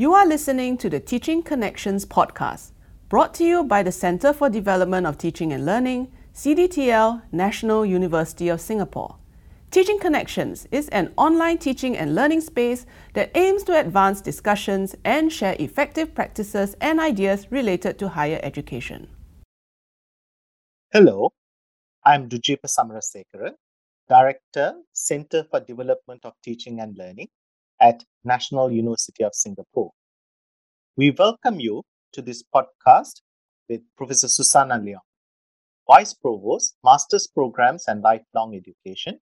You are listening to the Teaching Connections podcast, brought to you by the Centre for Development of Teaching and Learning, CDTL, National University of Singapore. Teaching Connections is an online teaching and learning space that aims to advance discussions and share effective practices and ideas related to higher education. Hello, I'm Dujeepa Samarasekera, Director, Center for Development of Teaching and Learning at National University of Singapore. We welcome you to this podcast with Professor Susanna Leong, Vice Provost, Master's Programs and Lifelong Education,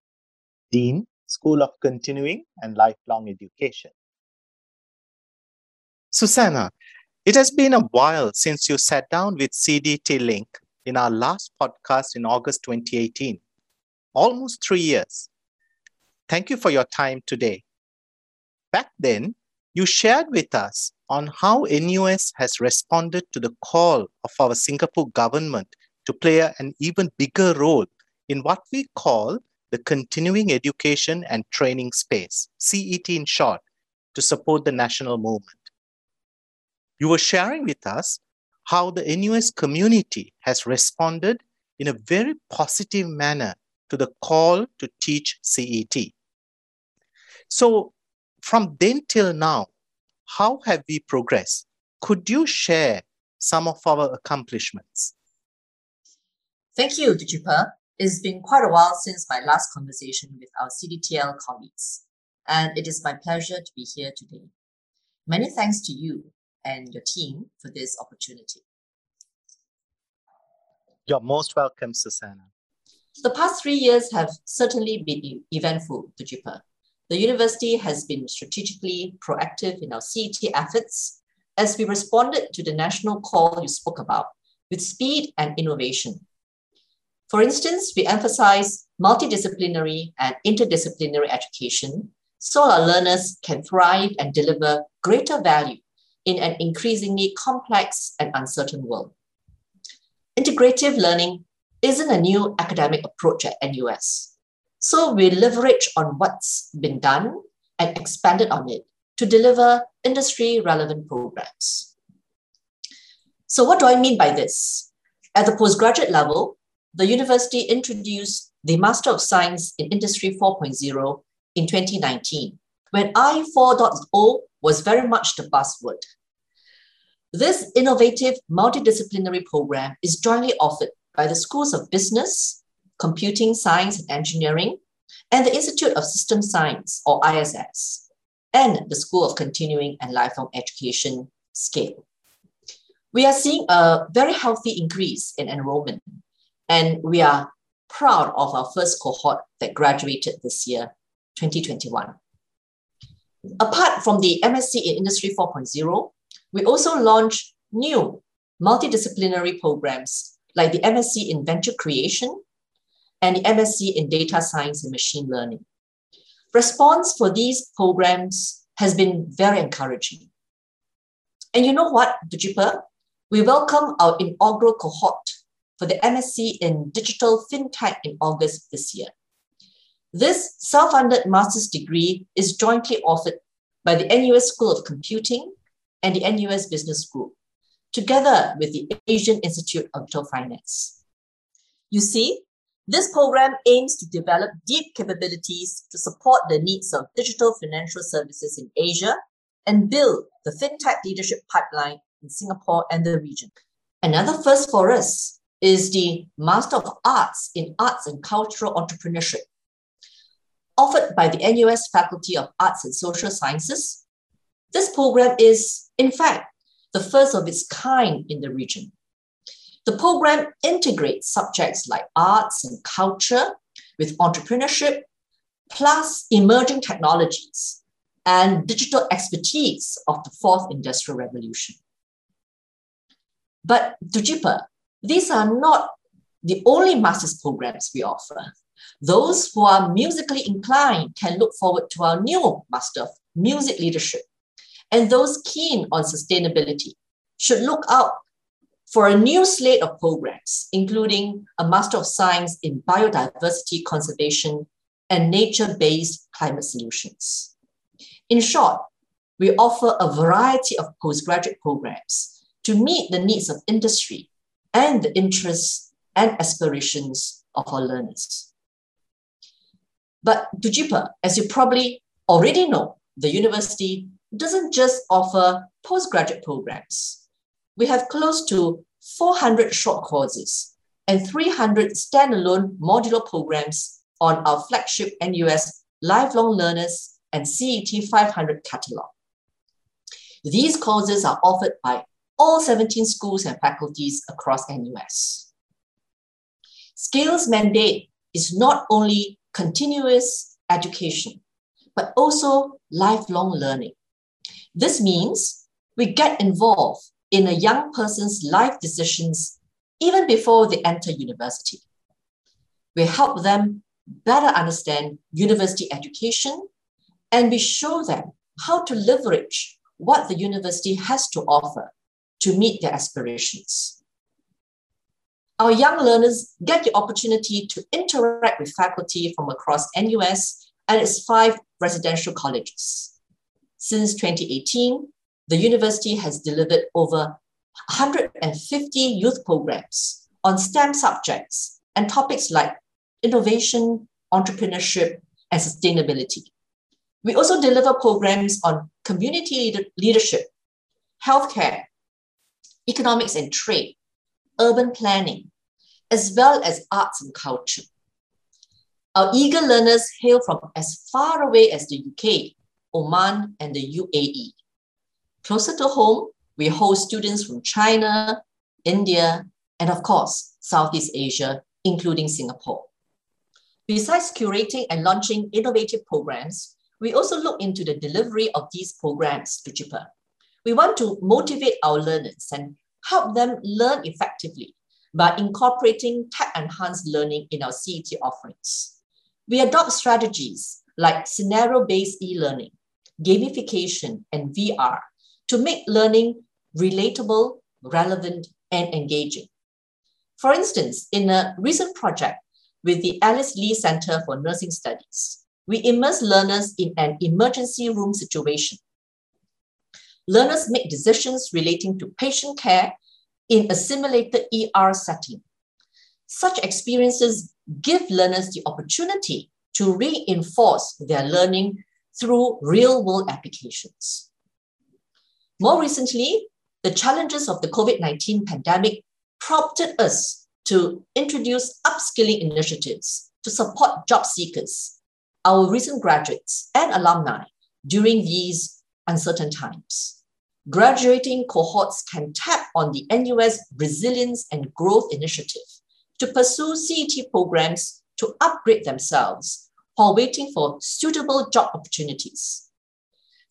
Dean, School of Continuing and Lifelong Education. Susanna, it has been a while since you sat down with CDTLink in our last podcast in August 2018. Almost three years. Thank you for your time today. Back then, you shared with us on how NUS has responded to the call of our Singapore government to play an even bigger role in what we call the continuing education and training space, CET in short, to support the national movement. You were sharing with us how the NUS community has responded in a very positive manner to the call to teach CET. So, from then till now, how have we progressed? Could you share some of our accomplishments? Thank you, Dujeepa. It's been quite a while since my last conversation with our CDTL colleagues, and it is my pleasure to be here today. Many thanks to you and your team for this opportunity. You're most welcome, Susanna. The past three years have certainly been eventful, Dujeepa. The university has been strategically proactive in our CET efforts as we responded to the national call you spoke about with speed and innovation. For instance, we emphasize multidisciplinary and interdisciplinary education so our learners can thrive and deliver greater value in an increasingly complex and uncertain world. Integrative learning isn't a new academic approach at NUS. So we leverage on what's been done and expanded on it to deliver industry relevant programs. So, what do I mean by this? At the postgraduate level, the university introduced the Master of Science in Industry 4.0 in 2019, when I 4.0 was very much the buzzword. This innovative multidisciplinary program is jointly offered by the Schools of Business, Computing Science and Engineering, and the Institute of System Science, or ISS, and the School of Continuing and Lifelong Education, SCALE. We are seeing a very healthy increase in enrollment, and we are proud of our first cohort that graduated this year, 2021. Apart from the MSc in Industry 4.0, we also launched new multidisciplinary programs like the MSc in Venture Creation and the MSc in Data Science and Machine Learning. Response for these programs has been very encouraging. And you know what, Dujeepa? We welcome our inaugural cohort for the MSc in Digital FinTech in August this year. This self-funded master's degree is jointly offered by the NUS School of Computing and the NUS Business Group, together with the Asian Institute of Digital Finance. You see, this program aims to develop deep capabilities to support the needs of digital financial services in Asia and build the fintech leadership pipeline in Singapore and the region. Another first for us is the Master of Arts in Arts and Cultural Entrepreneurship, offered by the NUS Faculty of Arts and Social Sciences. This program is, in fact, the first of its kind in the region. The program integrates subjects like arts and culture with entrepreneurship, plus emerging technologies and digital expertise of the fourth industrial revolution. But Dujeepa, these are not the only master's programs we offer. Those who are musically inclined can look forward to our new Master of Music Leadership. And those keen on sustainability should look out for a new slate of programs, including a Master of Science in Biodiversity Conservation and Nature-Based Climate Solutions. In short, we offer a variety of postgraduate programs to meet the needs of industry and the interests and aspirations of our learners. But Dujeepa, as you probably already know, the university doesn't just offer postgraduate programs. We have close to 400 short courses and 300 standalone modular programs on our flagship NUS Lifelong Learners and CET 500 catalog. These courses are offered by all 17 schools and faculties across NUS. Scale's mandate is not only continuous education, but also lifelong learning. This means we get involved in a young person's life decisions even before they enter university. We help them better understand university education and we show them how to leverage what the university has to offer to meet their aspirations. Our young learners get the opportunity to interact with faculty from across NUS and its five residential colleges. Since 2018, the university has delivered over 150 youth programs on STEM subjects and topics like innovation, entrepreneurship, and sustainability. We also deliver programs on community leadership, healthcare, economics and trade, urban planning, as well as arts and culture. Our eager learners hail from as far away as the UK, Oman, and the UAE. Closer to home, we host students from China, India, and of course, Southeast Asia, including Singapore. Besides curating and launching innovative programs, we also look into the delivery of these programs to JIPA. We want to motivate our learners and help them learn effectively by incorporating tech-enhanced learning in our CET offerings. We adopt strategies like scenario-based e-learning, gamification, and VR to make learning relatable, relevant, and engaging. For instance, in a recent project with the Alice Lee Center for Nursing Studies, we immerse learners in an emergency room situation. Learners make decisions relating to patient care in a simulated ER setting. Such experiences give learners the opportunity to reinforce their learning through real world applications. More recently, the challenges of the COVID 19 pandemic prompted us to introduce upskilling initiatives to support job seekers, our recent graduates, and alumni during these uncertain times. Graduating cohorts can tap on the NUS Resilience and Growth Initiative to pursue CET programs to upgrade themselves while waiting for suitable job opportunities.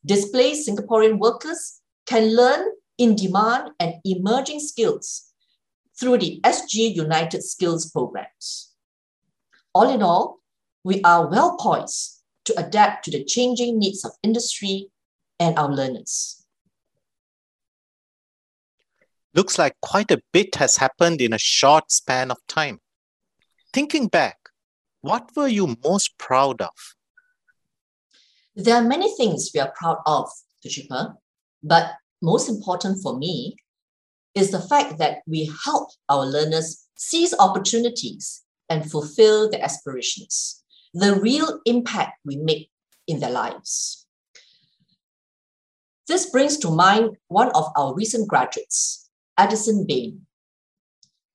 Displaced Singaporean workers can learn in demand and emerging skills through the SGUnited Skills programs. All in all, we are well poised to adapt to the changing needs of industry and our learners. Looks like quite a bit has happened in a short span of time. Thinking back, what were you most proud of? There are many things we are proud of, Dujeepa, but most important for me is the fact that we help our learners seize opportunities and fulfill their aspirations, the real impact we make in their lives. This brings to mind one of our recent graduates, Addison Bain.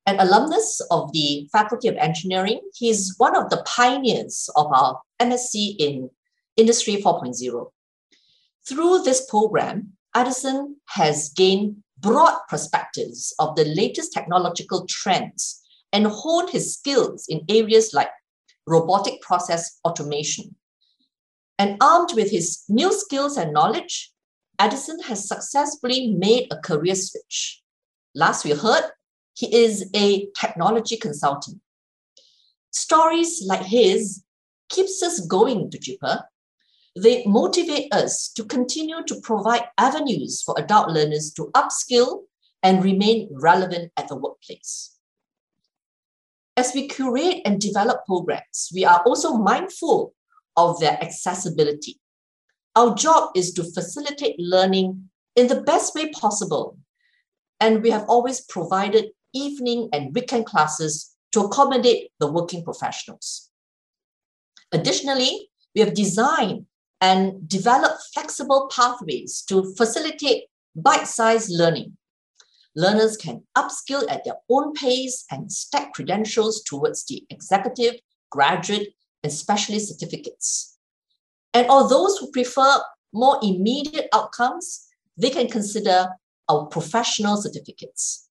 An alumnus of the Faculty of Engineering, he is one of the pioneers of our MSc in Industry 4.0. Through this program, Addison has gained broad perspectives of the latest technological trends and honed his skills in areas like robotic process automation. And armed with his new skills and knowledge, Addison has successfully made a career switch. Last we heard, he is a technology consultant. Stories like his keeps us going to Dujeepa they motivate us to continue to provide avenues for adult learners to upskill and remain relevant at the workplace. As we curate and develop programs, we are also mindful of their accessibility. Our job is to facilitate learning in the best way possible. And we have always provided evening and weekend classes to accommodate the working professionals. Additionally, we have designed and develop flexible pathways to facilitate bite-sized learning. Learners can upskill at their own pace and stack credentials towards the executive, graduate, and specialist certificates. And all those who prefer more immediate outcomes, they can consider our professional certificates.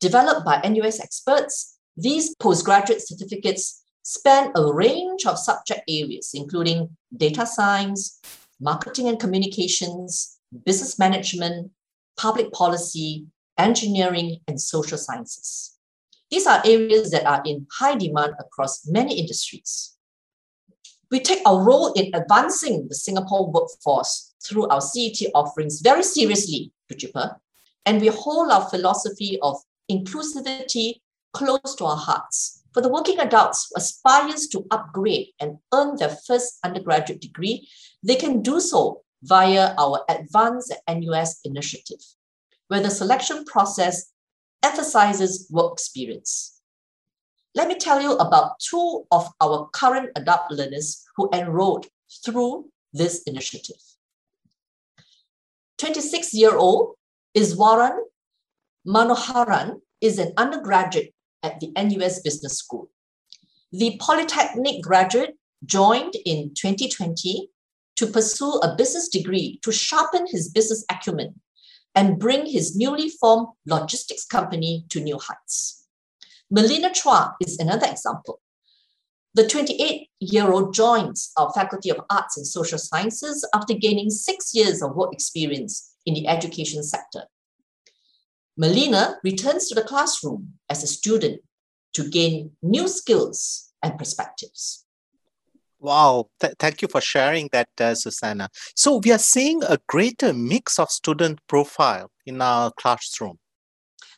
Developed by NUS experts, these postgraduate certificates span a range of subject areas, including data science, marketing and communications, business management, public policy, engineering, and social sciences. These are areas that are in high demand across many industries. We take our role in advancing the Singapore workforce through our CET offerings very seriously, Rujiper, and we hold our philosophy of inclusivity close to our hearts. For the working adults who aspires to upgrade and earn their first undergraduate degree, they can do so via our Advanced NUS initiative, where the selection process emphasizes work experience. Let me tell you about two of our current adult learners who enrolled through this initiative. 26-year-old Iswaran Manoharan is an undergraduate at the NUS Business School. The Polytechnic graduate joined in 2020 to pursue a business degree to sharpen his business acumen and bring his newly formed logistics company to new heights. Melina Chua is another example. The 28 year old joins our Faculty of Arts and Social Sciences after gaining six years of work experience in the education sector. Melina returns to the classroom as a student to gain new skills and perspectives. Wow, Th- thank you for sharing that, uh, Susanna. So we are seeing a greater mix of student profile in our classroom.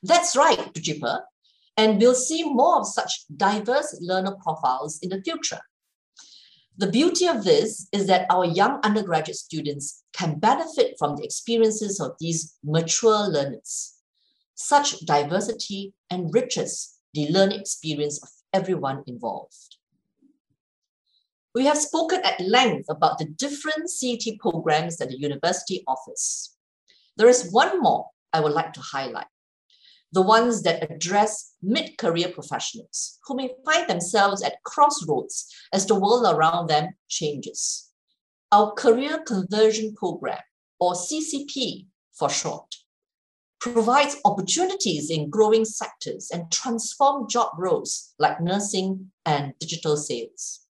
That's right, Rujiper. And we'll see more of such diverse learner profiles in the future. The beauty of this is that our young undergraduate students can benefit from the experiences of these mature learners. Such diversity enriches the learning experience of everyone involved. We have spoken at length about the different CET programs that the university offers. There is one more I would like to highlight the ones that address mid career professionals who may find themselves at crossroads as the world around them changes. Our Career Conversion Program, or CCP for short, provides opportunities in growing sectors and transform job roles like nursing and digital sales.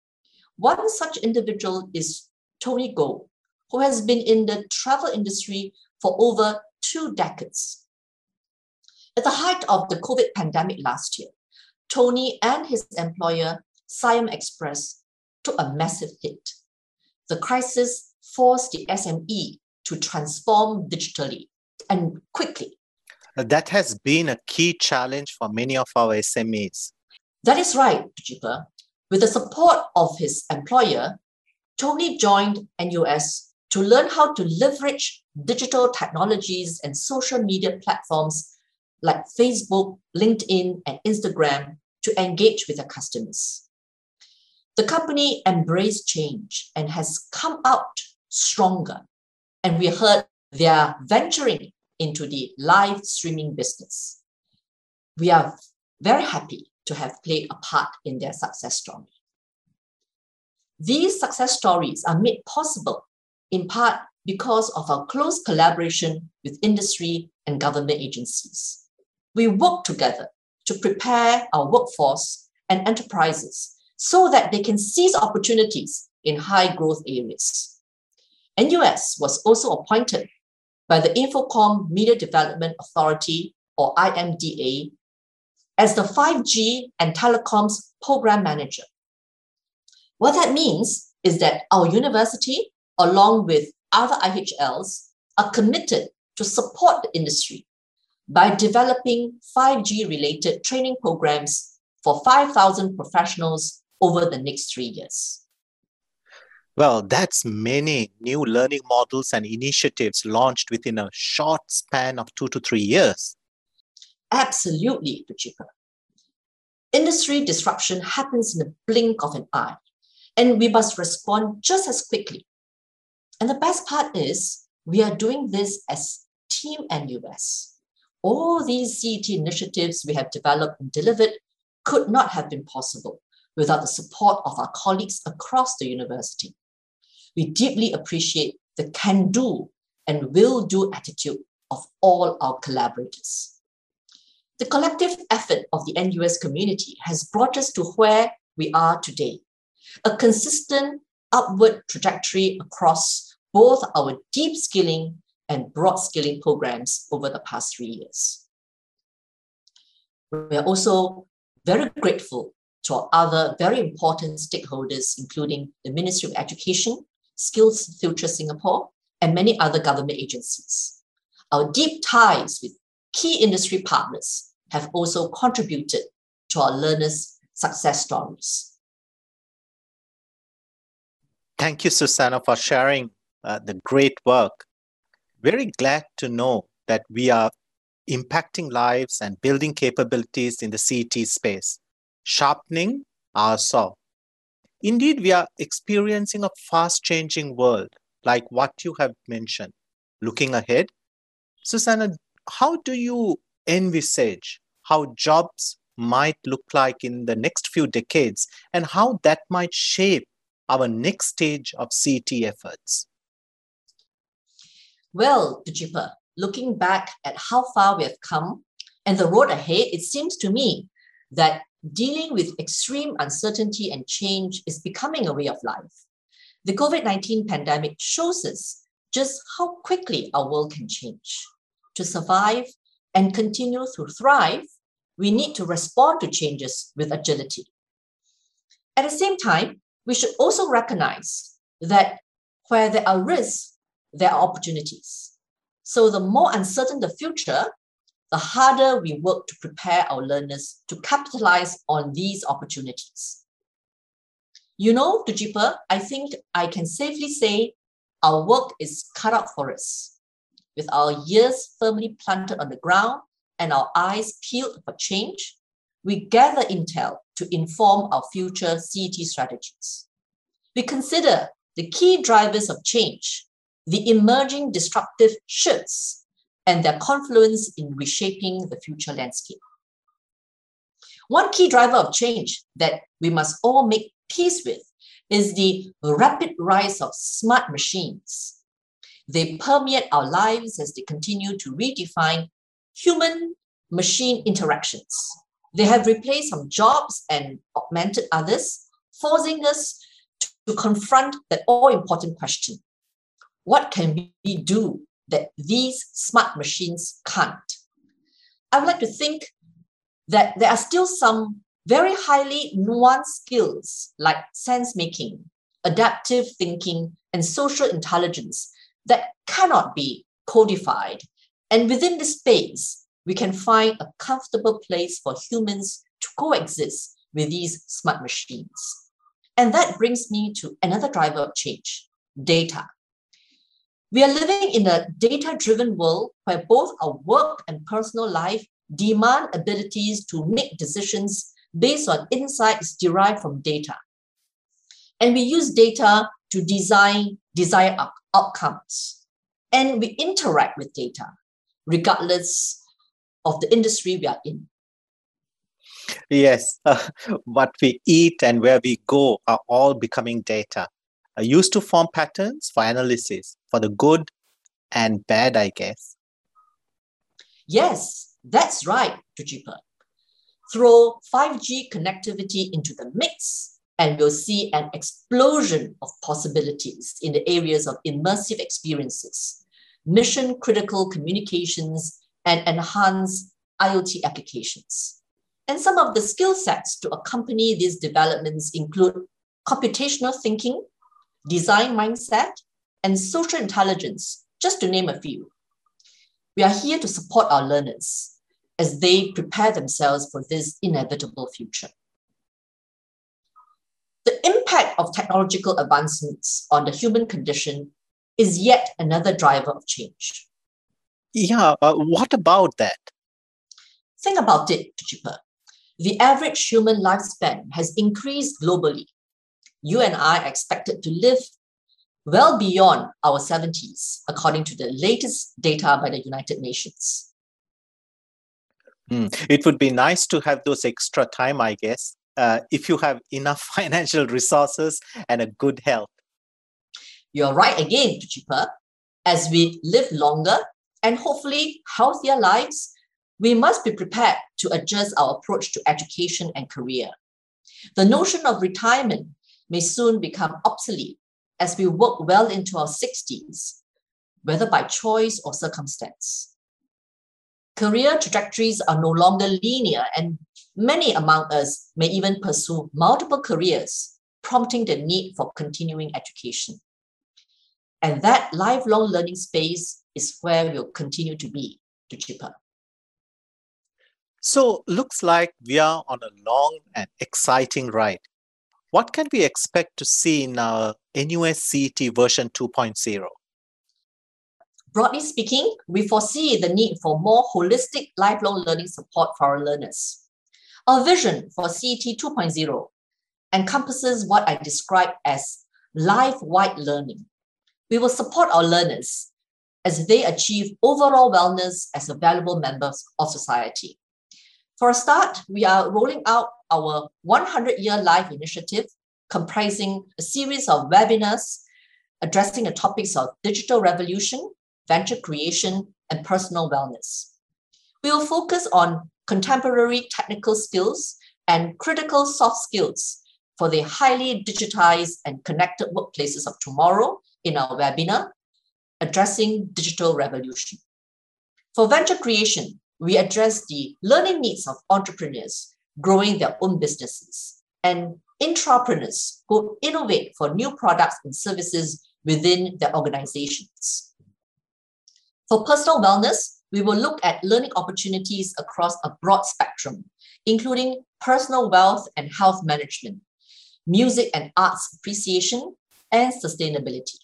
One such individual is Tony Go, who has been in the travel industry for over two decades. At the height of the COVID pandemic last year, Tony and his employer, Siam Express, took a massive hit. The crisis forced the SME to transform digitally and quickly. That has been a key challenge for many of our SMEs. That is right, Jipa. With the support of his employer, Tony joined NUS to learn how to leverage digital technologies and social media platforms like Facebook, LinkedIn, and Instagram to engage with their customers. The company embraced change and has come out stronger. And we heard they are venturing into the live streaming business. We are very happy to have played a part in their success story. These success stories are made possible in part because of our close collaboration with industry and government agencies. We work together to prepare our workforce and enterprises so that they can seize opportunities in high growth areas. NUS was also appointed by the Infocomm Media Development Authority, or IMDA, as the 5G and telecoms program manager. What that means is that our university, along with other IHLs, are committed to support the industry by developing 5G related training programs for 5,000 professionals over the next three years. Well, that's many new learning models and initiatives launched within a short span of two to three years. Absolutely, Ruchika. Industry disruption happens in the blink of an eye, and we must respond just as quickly. And the best part is, we are doing this as Team NUS. All these CET initiatives we have developed and delivered could not have been possible without the support of our colleagues across the university. We deeply appreciate the can do and will do attitude of all our collaborators. The collective effort of the NUS community has brought us to where we are today, a consistent upward trajectory across both our deep skilling and broad skilling programs over the past three years. We are also very grateful to our other very important stakeholders, including the Ministry of Education, SkillsFuture Singapore, and many other government agencies. Our deep ties with key industry partners have also contributed to our learners' success stories. Thank you, Susanna, for sharing uh, the great work. Very glad to know that we are impacting lives and building capabilities in the CET space, sharpening our saw. Indeed, we are experiencing a fast changing world, like what you have mentioned. Looking ahead, Susanna, how do you envisage how jobs might look like in the next few decades and how that might shape our next stage of CET efforts? Well, Dujeepa, looking back at how far we have come and the road ahead, it seems to me that dealing with extreme uncertainty and change is becoming a way of life. The COVID 19 pandemic shows us just how quickly our world can change. To survive and continue to thrive, we need to respond to changes with agility. At the same time, we should also recognize that where there are risks, there are opportunities. So the more uncertain the future, the harder we work to prepare our learners to capitalize on these opportunities. You know, Dujeepa, I think I can safely say our work is cut out for us. With our ears firmly planted on the ground and our eyes peeled for change, we gather intel to inform our future CET strategies. We consider the key drivers of change, the emerging disruptive shifts and their confluence in reshaping the future landscape. One key driver of change that we must all make peace with is the rapid rise of smart machines. They permeate our lives as they continue to redefine human machine interactions. They have replaced some jobs and augmented others, forcing us to confront that all important question What can we do that these smart machines can't. I would like to think that there are still some very highly nuanced skills like sense making, adaptive thinking, and social intelligence that cannot be codified. And within this space, we can find a comfortable place for humans to coexist with these smart machines. And that brings me to another driver of change data. We are living in a data driven world where both our work and personal life demand abilities to make decisions based on insights derived from data. And we use data to design desired outcomes. And we interact with data, regardless of the industry we are in. Yes, uh, what we eat and where we go are all becoming data used to form patterns for analysis for the good and bad, I guess. Yes, that's right, Dujeepa. Throw 5G connectivity into the mix, and we'll see an explosion of possibilities in the areas of immersive experiences, mission critical communications, and enhanced IoT applications. And some of the skill sets to accompany these developments include computational thinking, design mindset, and social intelligence, just to name a few. We are here to support our learners as they prepare themselves for this inevitable future. The impact of technological advancements on the human condition is yet another driver of change. Yeah, uh, what about that? Think about it, Dujeepa. The average human lifespan has increased globally. You and I are expected to live well beyond our 70s, according to the latest data by the United Nations. Mm. It would be nice to have those extra time, I guess, uh, if you have enough financial resources and a good health. You're right again, Dujeepa. As we live longer and hopefully healthier lives, we must be prepared to adjust our approach to education and career. The notion of retirement may soon become obsolete as we work well into our 60s, whether by choice or circumstance. Career trajectories are no longer linear, and many among us may even pursue multiple careers, prompting the need for continuing education. And that lifelong learning space is where we'll continue to be, to Dujeepa. So, looks like we are on a long and exciting ride. What can we expect to see in our NUS CET version 2.0? Broadly speaking, we foresee the need for more holistic lifelong learning support for our learners. Our vision for CET 2.0 encompasses what I describe as life-wide learning. We will support our learners as they achieve overall wellness as a valuable members of society. For a start, we are rolling out our 100 Year Life initiative, comprising a series of webinars addressing the topics of digital revolution, venture creation, and personal wellness. We will focus on contemporary technical skills and critical soft skills for the highly digitized and connected workplaces of tomorrow in our webinar, Addressing Digital Revolution. For venture creation, we address the learning needs of entrepreneurs growing their own businesses and intrapreneurs who innovate for new products and services within their organizations. For personal wellness, we will look at learning opportunities across a broad spectrum, including personal wealth and health management, music and arts appreciation, and sustainability.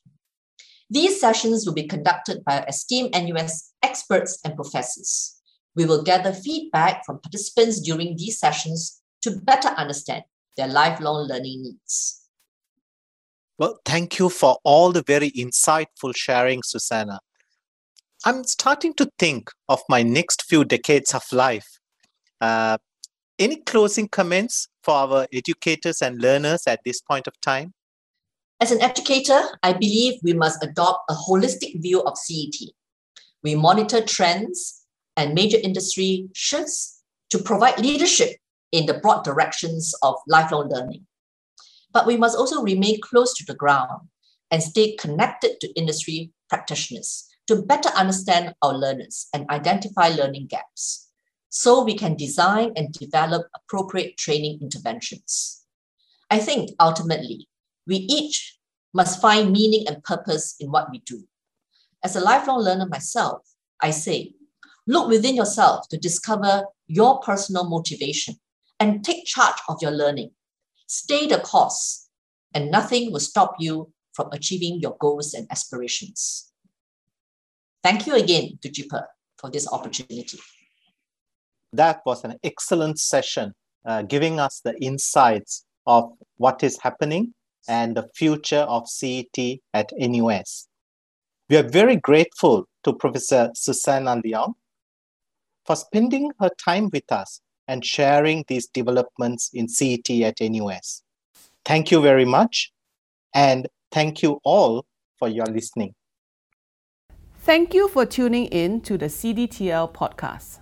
These sessions will be conducted by esteemed NUS experts and professors. We will gather feedback from participants during these sessions to better understand their lifelong learning needs. Well, thank you for all the very insightful sharing, Susanna. I'm starting to think of my next few decades of life. Uh, any closing comments for our educators and learners at this point of time? As an educator, I believe we must adopt a holistic view of CET. We monitor trends and major industry shifts to provide leadership in the broad directions of lifelong learning. But we must also remain close to the ground and stay connected to industry practitioners to better understand our learners and identify learning gaps so we can design and develop appropriate training interventions. I think ultimately, we each must find meaning and purpose in what we do. As a lifelong learner myself, I say Look within yourself to discover your personal motivation and take charge of your learning. Stay the course, and nothing will stop you from achieving your goals and aspirations. Thank you again to Dujeepa for this opportunity. That was an excellent session, uh, giving us the insights of what is happening and the future of CET at NUS. We are very grateful to Professor Susanna Leong for spending her time with us and sharing these developments in CET at NUS. Thank you very much, and thank you all for your listening. Thank you for tuning in to the CDTL podcast.